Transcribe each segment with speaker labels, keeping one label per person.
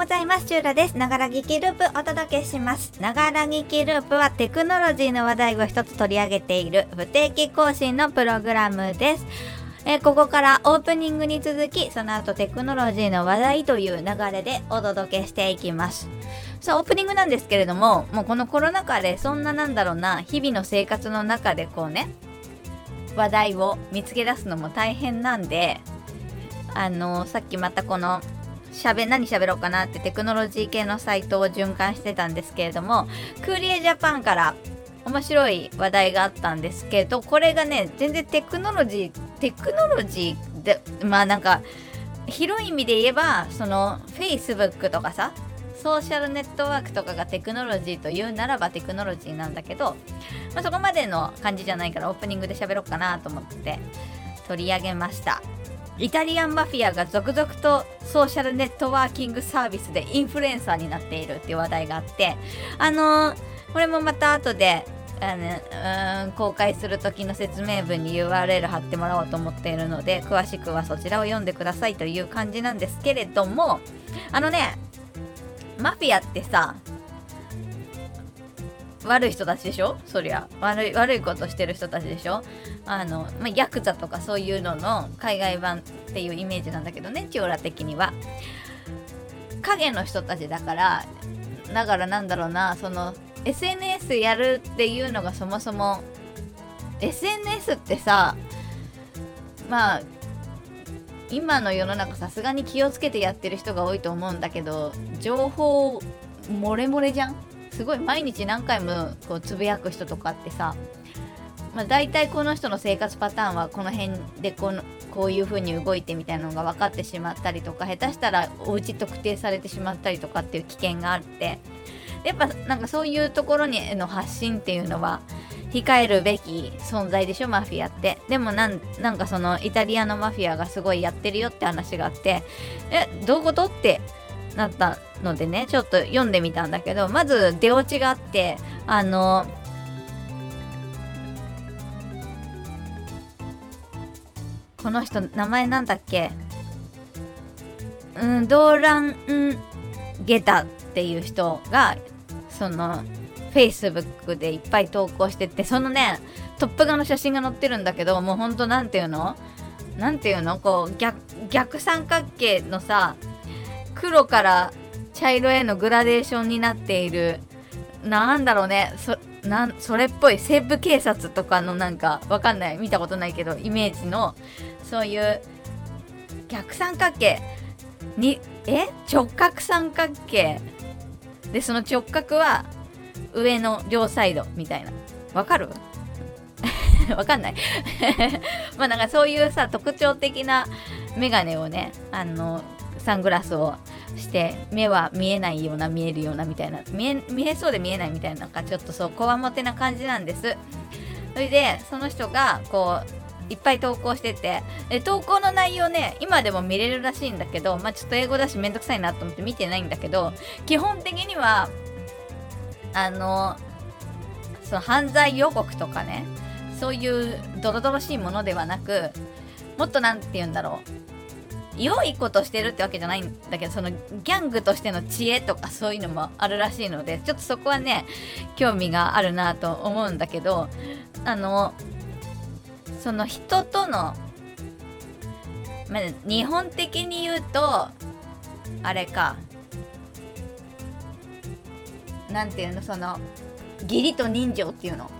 Speaker 1: ございます。チューラです。ながら聞きループお届けします。ながら聞きループはテクノロジーの話題を一つ取り上げている不定期更新のプログラムです。えー、ここからオープニングに続き、その後テクノロジーの話題という流れでお届けしていきます。さあ、オープニングなんですけれども、もうこのコロナ禍でそんななんだろうな、日々の生活の中でこうね、話題を見つけ出すのも大変なんで、あのー、さっきまたこの喋何喋ろうかなってテクノロジー系のサイトを循環してたんですけれどもクーリエジャパンから面白い話題があったんですけどこれがね全然テクノロジーテクノロジーでまあなんか広い意味で言えばその Facebook とかさソーシャルネットワークとかがテクノロジーというならばテクノロジーなんだけど、まあ、そこまでの感じじゃないからオープニングで喋ろうかなと思って取り上げました。イタリアンマフィアが続々とソーシャルネットワーキングサービスでインフルエンサーになっているっていう話題があってあのー、これもまた後であのうん公開する時の説明文に URL 貼ってもらおうと思っているので詳しくはそちらを読んでくださいという感じなんですけれどもあのねマフィアってさ悪い人たちでしょ？そりゃ。悪い悪いことしてる人たちでしょ？あの、まあ、ヤクザとかそういうのの海外版っていうイメージなんだけどねチオラ的には。影の人たちだからだからなんだろうなその SNS やるっていうのがそもそも SNS ってさまあ今の世の中さすがに気をつけてやってる人が多いと思うんだけど情報漏れ漏れじゃん？すごい毎日何回もこうつぶやく人とかってさ、まあ、大体この人の生活パターンはこの辺でこのこういう風に動いてみたいなのが分かってしまったりとか下手したらお家特定されてしまったりとかっていう危険があってやっぱなんかそういうところにの発信っていうのは控えるべき存在でしょマフィアって。でもなんなんかそのイタリアのマフィアがすごいやってるよって話があってえどういうことってなったのでねちょっと読んでみたんだけどまず出落ちがあってあのこの人名前なんだっけ？うんドーラン・ゲタっていう人がその Facebook でいっぱい投稿しててそのねトップ画の写真が載ってるんだけどもうほんと何ていうの？何ていうの？こう逆逆三角形のさ黒から茶色へのグラデーションになっている。なんだろうね。そなんそれっぽい。西部警察とかのなんかわかんない。見たことないけどイメージの。そういう逆三角形。にえ？直角三角形。でその直角は上の両サイド。みたいな。わかる？わかんない。まあなんかそういうさ特徴的なメガネをねあのサングラスをして目は見えないような見えるようなみたいな見え見えそうで見えないみたいななんかちょっとそうこわもてな感じなんです。それでその人がこういっぱい投稿しててで投稿の内容ね今でも見れるらしいんだけどまあちょっと英語だしめんどくさいなと思って見てないんだけど基本的にはあのその犯罪予告とかねそういうドロドロしいものではなくもっと何て言うんだろう。良いことしてるってわけじゃないんだけどそのギャングとしての知恵とかそういうのもあるらしいのでちょっとそこはね興味があるなと思うんだけどあのその人との、まあ、日本的に言うとあれかなんていうのその義理と人情っていうの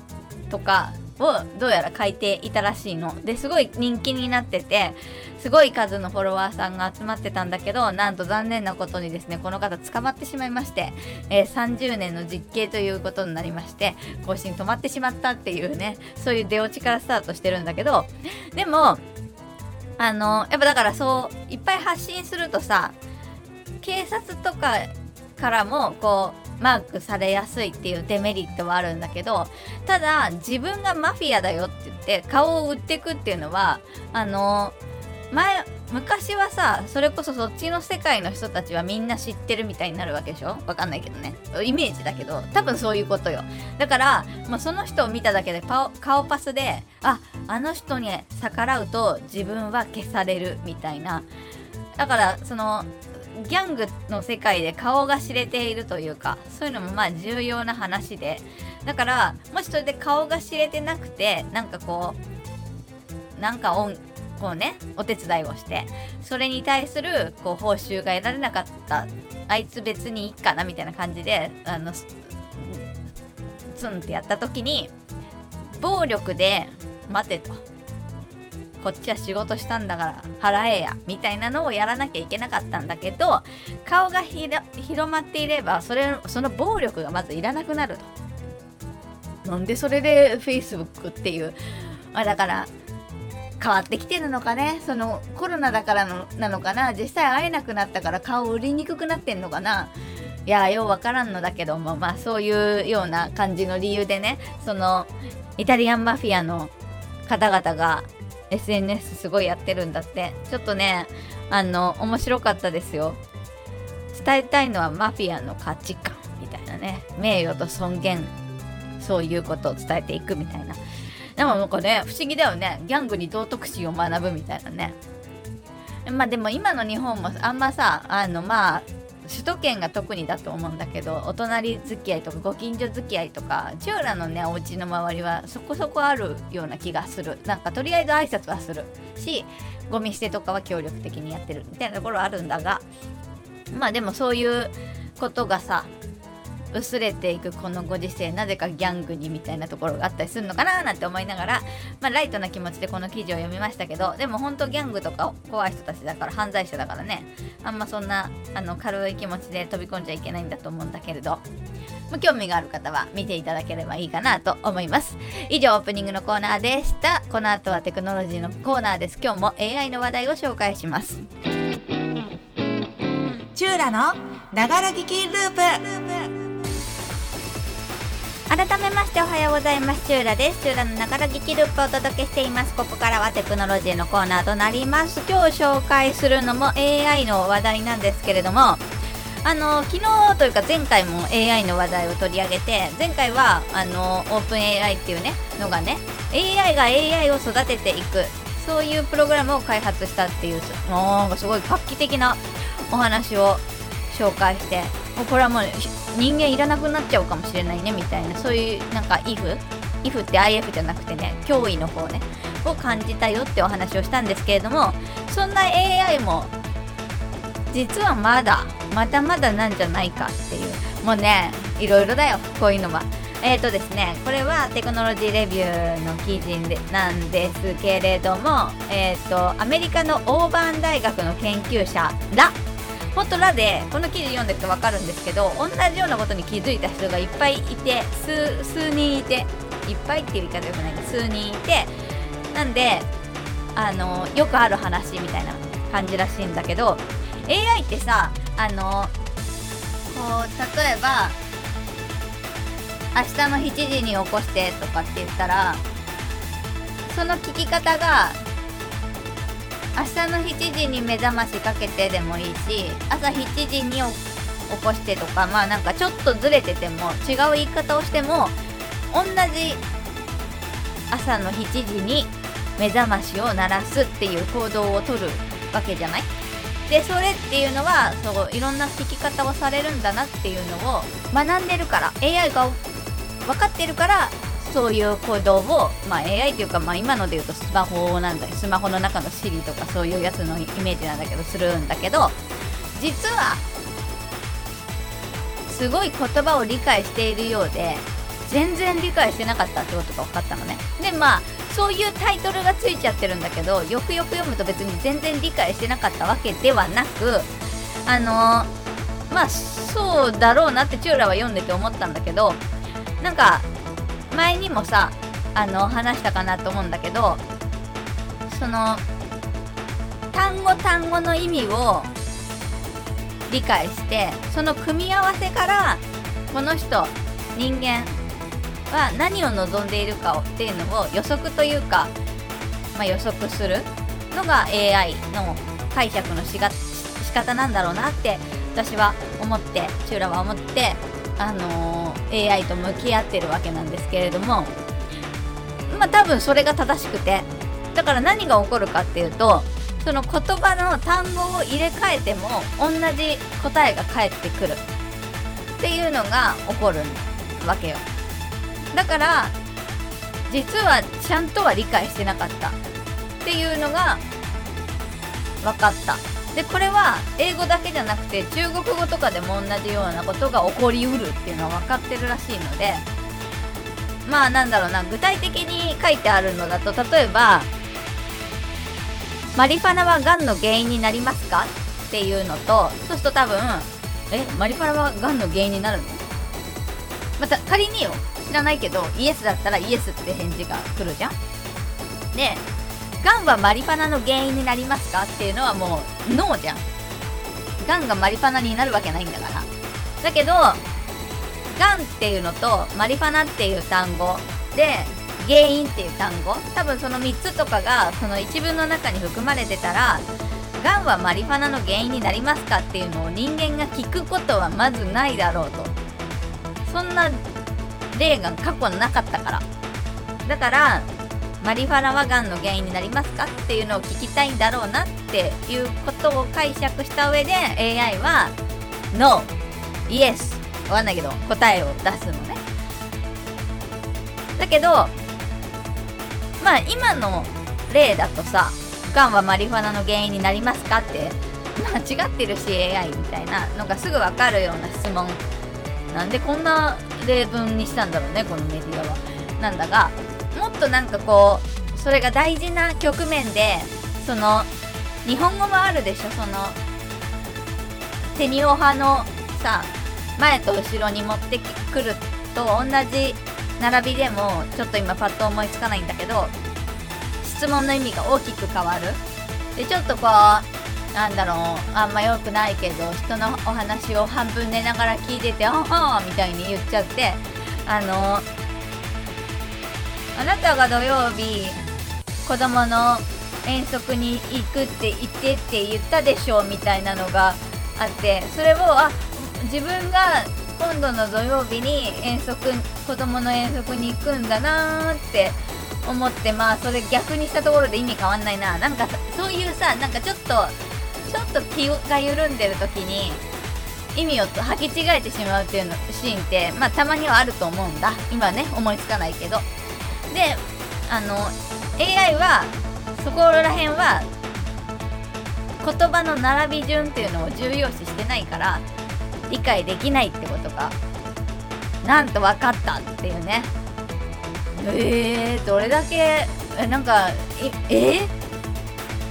Speaker 1: とかをどうやら書いていたらしいの。ですごい人気になっててすごい数のフォロワーさんが集まってたんだけどなんと残念なことにですねこの方捕まってしまいまして、えー、30年の実刑ということになりまして更新止まってしまったっていうねそういう出落ちからスタートしてるんだけどでもあのやっぱだからそういっぱい発信するとさ警察とかからもこうマークされやすいっていうデメリットはあるんだけどただ自分がマフィアだよって言って顔を売っていくっていうのはあの前昔はさそれこそそっちの世界の人たちはみんな知ってるみたいになるわけでしょ？わかんないけどね。イメージだけど多分そういうことよ。だからもうその人を見ただけで顔パスでああの人に逆らうと自分は消されるみたいな。だからそのギャングの世界で顔が知れているというかそういうのもまあ重要な話で。だからもしそれで顔が知れてなくてなんかこうなんか音こうねお手伝いをしてそれに対するこう報酬が得られなかったあいつ別にいいかなみたいな感じであのツンってやった時に暴力で待てと。こっちは仕事したんだから払えやみたいなのをやらなきゃいけなかったんだけど顔が広まっていればそれその暴力がまずいらなくなると。なんでそれで Facebook っていうあだから変わってきてるのかね？そのコロナだからのなのかな？実際会えなくなったから顔売りにくくなってんのかな？いやようわからんのだけどもまあそういうような感じの理由でねそのイタリアンマフィアの方々が SNS すごいやってるんだって。ちょっとねあの面白かったですよ。伝えたいのはマフィアの価値観みたいなね。名誉と尊厳。そういうことを伝えていくみたいな。でもなんかね不思議だよね。ギャングに道徳心を学ぶみたいなね。まあでも今の日本もあんまさあのまあ首都圏が特にだと思うんだけどお隣付き合いとかご近所付き合いとかチューラのねお家の周りはそこそこあるような気がする。なんかとりあえず挨拶はする。しゴミ捨てとかは協力的にやってるみたいなところあるんだがまあでもそういうことがさ薄れていくこのご時世なぜかギャングにみたいなところがあったりするのかななんて思いながら、まあ、ライトな気持ちでこの記事を読みましたけどでも本当ギャングとか怖い人たちだから犯罪者だからね。あんまそんなあの軽い気持ちで飛び込んじゃいけないんだと思うんだけれど、まあ、興味がある方は見ていただければいいかなと思います。以上オープニングのコーナーでした。この後はテクノロジーのコーナーです。今日も AI の話題を紹介します。
Speaker 2: チューラのながら聞きループ。
Speaker 1: 改めましておはようございます。チューラです。チューラのながら聞きループをお届けしています。ここからはテクノロジーのコーナーとなります。今日紹介するのも AI の話題なんですけれどもあの昨日というか前回も AI の話題を取り上げて前回はあのオープン AI っていうねのがね AI が AI を育てていくそういうプログラムを開発したっていうなんかすごい画期的なお話を紹介してもうこれはもう人間いらなくなっちゃうかもしれないねみたいなそういうなんか if if って if じゃなくてね脅威の方ねを感じたよってお話をしたんですけれどもそんな AI も実はまだまだまだなんじゃないかっていうもうねいろいろだよこういうのは。えーとですね、これはテクノロジーレビューの記事でなんですけれども、えーとアメリカのオーバーン大学の研究者ら本当らでこの記事読んでると分かるんですけど同じようなことに気づいた人がいっぱいいて数数人いていっぱいっていう言い方よくないけど数人いてなんであのよくある話みたいな感じらしいんだけど AI ってさあのこう例えば明日の7時に起こしてとかって言ったらその聞き方が明日の7時に目覚ましかけてでもいいし朝7時に起こしてとかまあなんかちょっとずれてても違う言い方をしても同じ朝の7時に目覚ましを鳴らすっていう行動をとるわけじゃない？でそれっていうのはそういろんな聞き方をされるんだなっていうのを学んでるから AI が分かってるからそういう行動を、まあ、AI というか、まあ、今ので言うとスマホなんだスマホの中の Siri とかそういうやつのイメージなんだけどするんだけど実はすごい言葉を理解しているようで全然理解してなかったってことが分かったのね。でまあそういうタイトルがついちゃってるんだけどよくよく読むと別に全然理解してなかったわけではなくあのー、まあそうだろうなってチューラは読んでて思ったんだけどなんか前にもさあの話したかなと思うんだけどその単語単語の意味を理解してその組み合わせからこの人人間は何を望んでいるかをっていうのを予測というか、まあ、予測するのが AI の解釈のしが仕方なんだろうなって私は思ってチューラは思ってあの、AI と向き合ってるわけなんですけれどもまあ多分それが正しくてだから何が起こるかっていうとその言葉の単語を入れ替えても同じ答えが返ってくる。っていうのが起こるわけよ。だから実はちゃんとは理解してなかった。っていうのが分かった。でこれは英語だけじゃなくて中国語とかでも同じようなことが起こりうるっていうのは分かってるらしいのでまあなんだろうな具体的に書いてあるのだと例えば「マリファナはがんの原因になりますか?」っていうのとそうすると多分「えマリファナはがんの原因になるの?」また仮によ知らないけどイエスだったらイエスって返事が来るじゃんでがんはマリファナの原因になりますかっていうのはもうノーじゃん。がんがマリファナになるわけないんだから。だけどがんっていうのとマリファナっていう単語で原因っていう単語多分その3つとかがその一文の中に含まれてたらがんはマリファナの原因になりますかっていうのを人間が聞くことはまずないだろうと。そんな例が過去なかったから。だからマリファナはがんの原因になりますかっていうのを聞きたいんだろうなっていうことを解釈した上で AI は No Yes わかんないけど答えを出すのね。だけどまあ今の例だとさがんはマリファナの原因になりますかって間違ってるし AI みたいなのがすぐ分かるような質問。なんでこんな例文にしたんだろうねこのメディアは。なんだがもっとなんかこうそれが大事な局面でその日本語もあるでしょ？そのテニオ派のさ前と後ろに持ってくると同じ並びでもちょっと今パッと思いつかないんだけど質問の意味が大きく変わる。でちょっとこうなんだろう。あんま良くないけど人のお話を半分寝ながら聞いてて「あはみたいに言っちゃってあのあなたが土曜日子供の遠足に行くって言ってって言ったでしょみたいなのがあってそれをあ自分が今度の土曜日に遠足子供の遠足に行くんだなーって思ってまあそれ逆にしたところで意味変わんないな。なんかそういうさなんかちょっとちょっと気が緩んでる時に意味を履き違えてしまうっていうのシーンってまあたまにはあると思うんだ。今ね思いつかないけど。であの AI はそこら辺は言葉の並び順っていうのを重要視してないから理解できないってことがなんと分かったっていうね。えー、どれだけなんかえ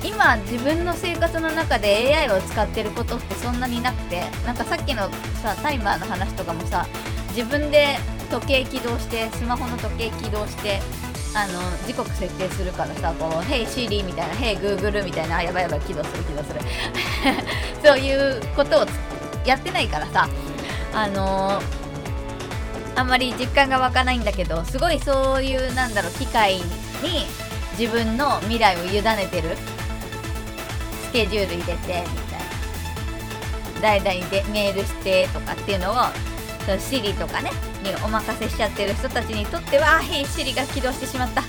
Speaker 1: 今自分の生活の中で AI を使ってることってそんなになくてなんかさっきのさタイマーの話とかもさ自分で時計起動してスマホの時計起動してあの時刻設定するからさこう「Hey Siri」みたいな「Hey Google」みたいなあやばいやばい起動する起動する。そういうことをやってないからさあのー、あんまり実感が湧かないんだけどすごいそういうなんだろう機械に自分の未来を委ねてるスケジュール入れてみたいな。誰々でメールしてとかっていうのをそのシリとかねにお任せしちゃってる人たちにとっては「へいシリが起動してしまった」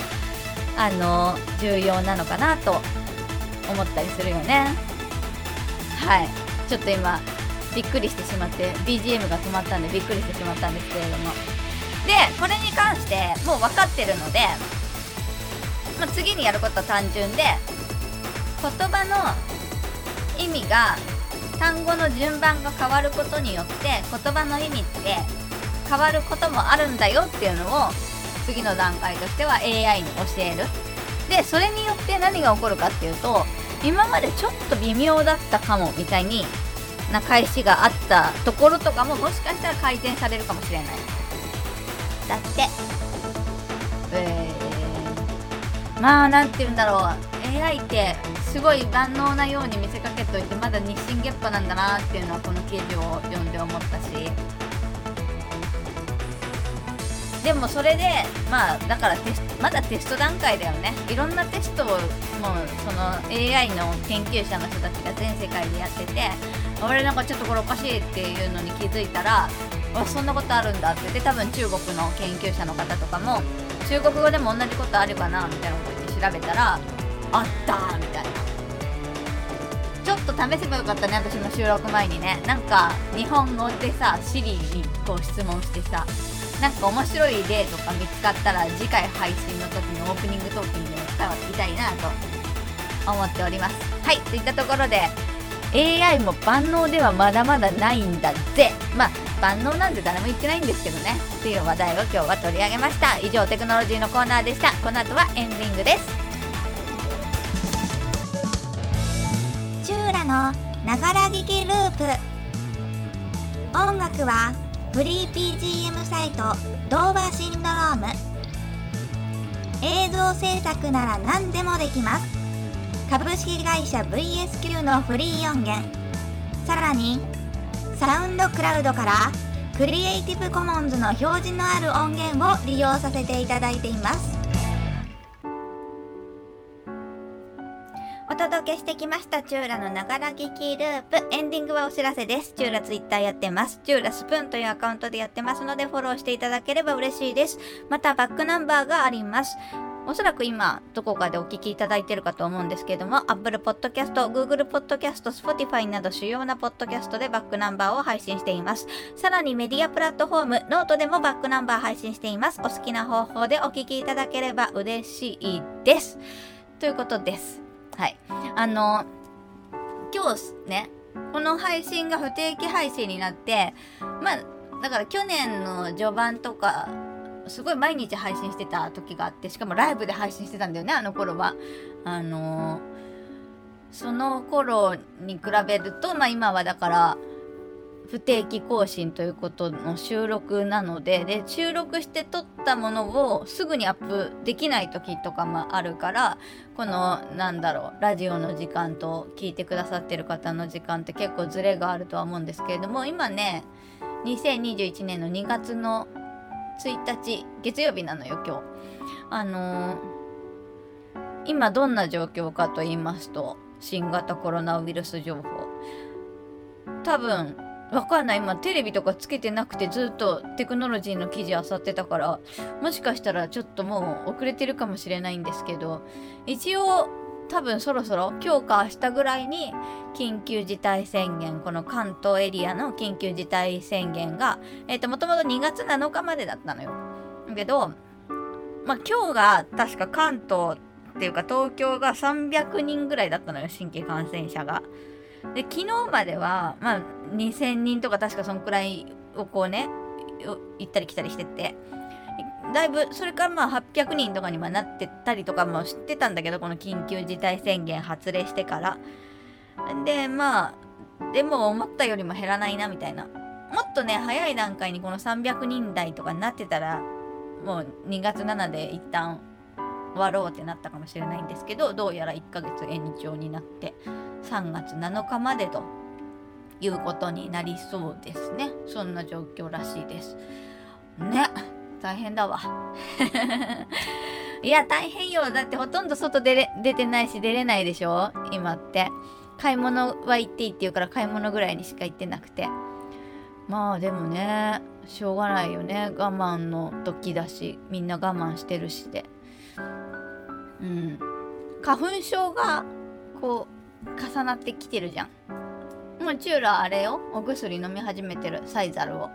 Speaker 1: あの重要なのかなと思ったりするよね。はい。ちょっと今びっくりしてしまって BGM が止まったんでびっくりしてしまったんですけれども。でこれに関してもう分かってるので、まあ、次にやることは単純で言葉の意味が単語の順番が変わることによって言葉の意味って変わることもあるんだよっていうのを次の段階としては AI に教える。でそれによって何が起こるかっていうと今までちょっと微妙だったかもみたいにな返しがあったところとかももしかしたら改善されるかもしれない。だって。えー、まあ何て言うんだろう。AI ってすごい万能なように見せかけといてまだ日進月歩なんだなっていうのはこの記事を読んで思ったし。でもそれでまあだからテスまだテスト段階だよね。いろんなテストをもうその AI の研究者の人たちが全世界でやってて俺なんかちょっとこれおかしいっていうのに気づいたらあそんなことあるんだって。言って多分中国の研究者の方とかも中国語でも同じことあるかなみたいなこと調べたらあったみたいな。ちょっと試せばよかったね私の収録前にね。なんか日本語でさシリにこう質問してさなんか面白い例とか見つかったら次回配信の時のオープニングトークにでも使いたいなと思っております。はいといったところで AI も万能ではまだまだないんだぜ。まあ万能なんて誰も言ってないんですけどね。っていう話題を今日は取り上げました。以上テクノロジーのコーナーでした。この後はエンディングです。
Speaker 2: チューラのながら聞きループ。音楽はフリー PGM サイトドーバーシンドローム。映像制作なら何でもできます。株式会社 VSQ のフリー音源。さらにサウンドクラウドからクリエイティブコモンズの表示のある音源を利用させていただいています。
Speaker 1: 届けしてきましたチューラのながら聞きループ。エンディングはお知らせです。チューラツイッターやってます。チューラスプーンというアカウントでやってますのでフォローしていただければ嬉しいです。またバックナンバーがあります。おそらく今どこかでお聞きいただいているかと思うんですけれども Apple Podcast、Google Podcast、Spotify など主要なポッドキャストでバックナンバーを配信しています。さらにメディアプラットフォームノートでもバックナンバー配信しています。お好きな方法でお聞きいただければ嬉しいです。ということです。はい。あの、今日ね、この配信が不定期配信になって、まあ、だから去年の序盤とか、すごい毎日配信してた時があって、しかもライブで配信してたんだよね、あの頃は。あのその頃に比べると、まあ今はだから、不定期更新ということの収録なのでで収録して撮ったものをすぐにアップできない時とかもあるからこのなんだろうラジオの時間と聞いてくださってる方の時間って結構ズレがあるとは思うんですけれども今ね2021年の2月の1日月曜日なのよ今日。あのー、今どんな状況かと言いますと新型コロナウイルス情報多分わかんない今テレビとかつけてなくてずっとテクノロジーの記事あさってたからもしかしたらちょっともう遅れてるかもしれないんですけど一応多分そろそろ今日か明日ぐらいに緊急事態宣言この関東エリアの緊急事態宣言がえ、ー、ともともと2月7日までだったのよけどまあ今日が確か関東っていうか東京が300人ぐらいだったのよ新規感染者が。で昨日までは、まあ、2000人とか確かそんくらいをこうね行ったり来たりしててだいぶそれからまあ800人とかにはなってたりとかも知ってたんだけどこの緊急事態宣言発令してから。でまあでも思ったよりも減らないなみたいな。もっとね早い段階にこの300人台とかになってたらもう2月7で一旦終わろうってなったかもしれないんですけどどうやら1ヶ月延長になって3月7日までということになりそうですね。そんな状況らしいです。ね。大変だわ。いや大変よ。だってほとんど外出れ出てないし出れないでしょ？今って。買い物は行っていいって言うから買い物ぐらいにしか行ってなくて。まあでもねしょうがないよね。我慢の時だしみんな我慢してるしで。うん。花粉症がこう重なってきてるじゃん。もうチューラあれよ。お薬飲み始めてるサイザルを。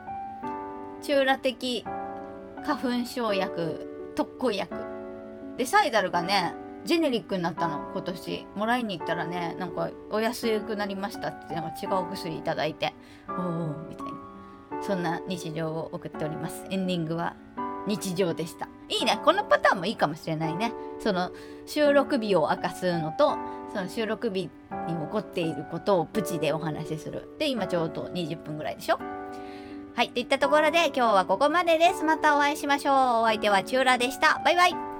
Speaker 1: チューラ的花粉症薬特効薬。でサイザルがねジェネリックになったの。今年。もらいに行ったらねなんかお安くなりましたってなんか違うお薬いただいて。おおみたいな。そんな日常を送っております。エンディングは日常でした。いいね。このパターンもいいかもしれないね。その収録日を明かすのとその収録日に起こっていることをプチでお話しする。で今ちょうど20分ぐらいでしょ？はい。といったところで今日はここまでです。またお会いしましょう。お相手はチューラでした。バイバイ。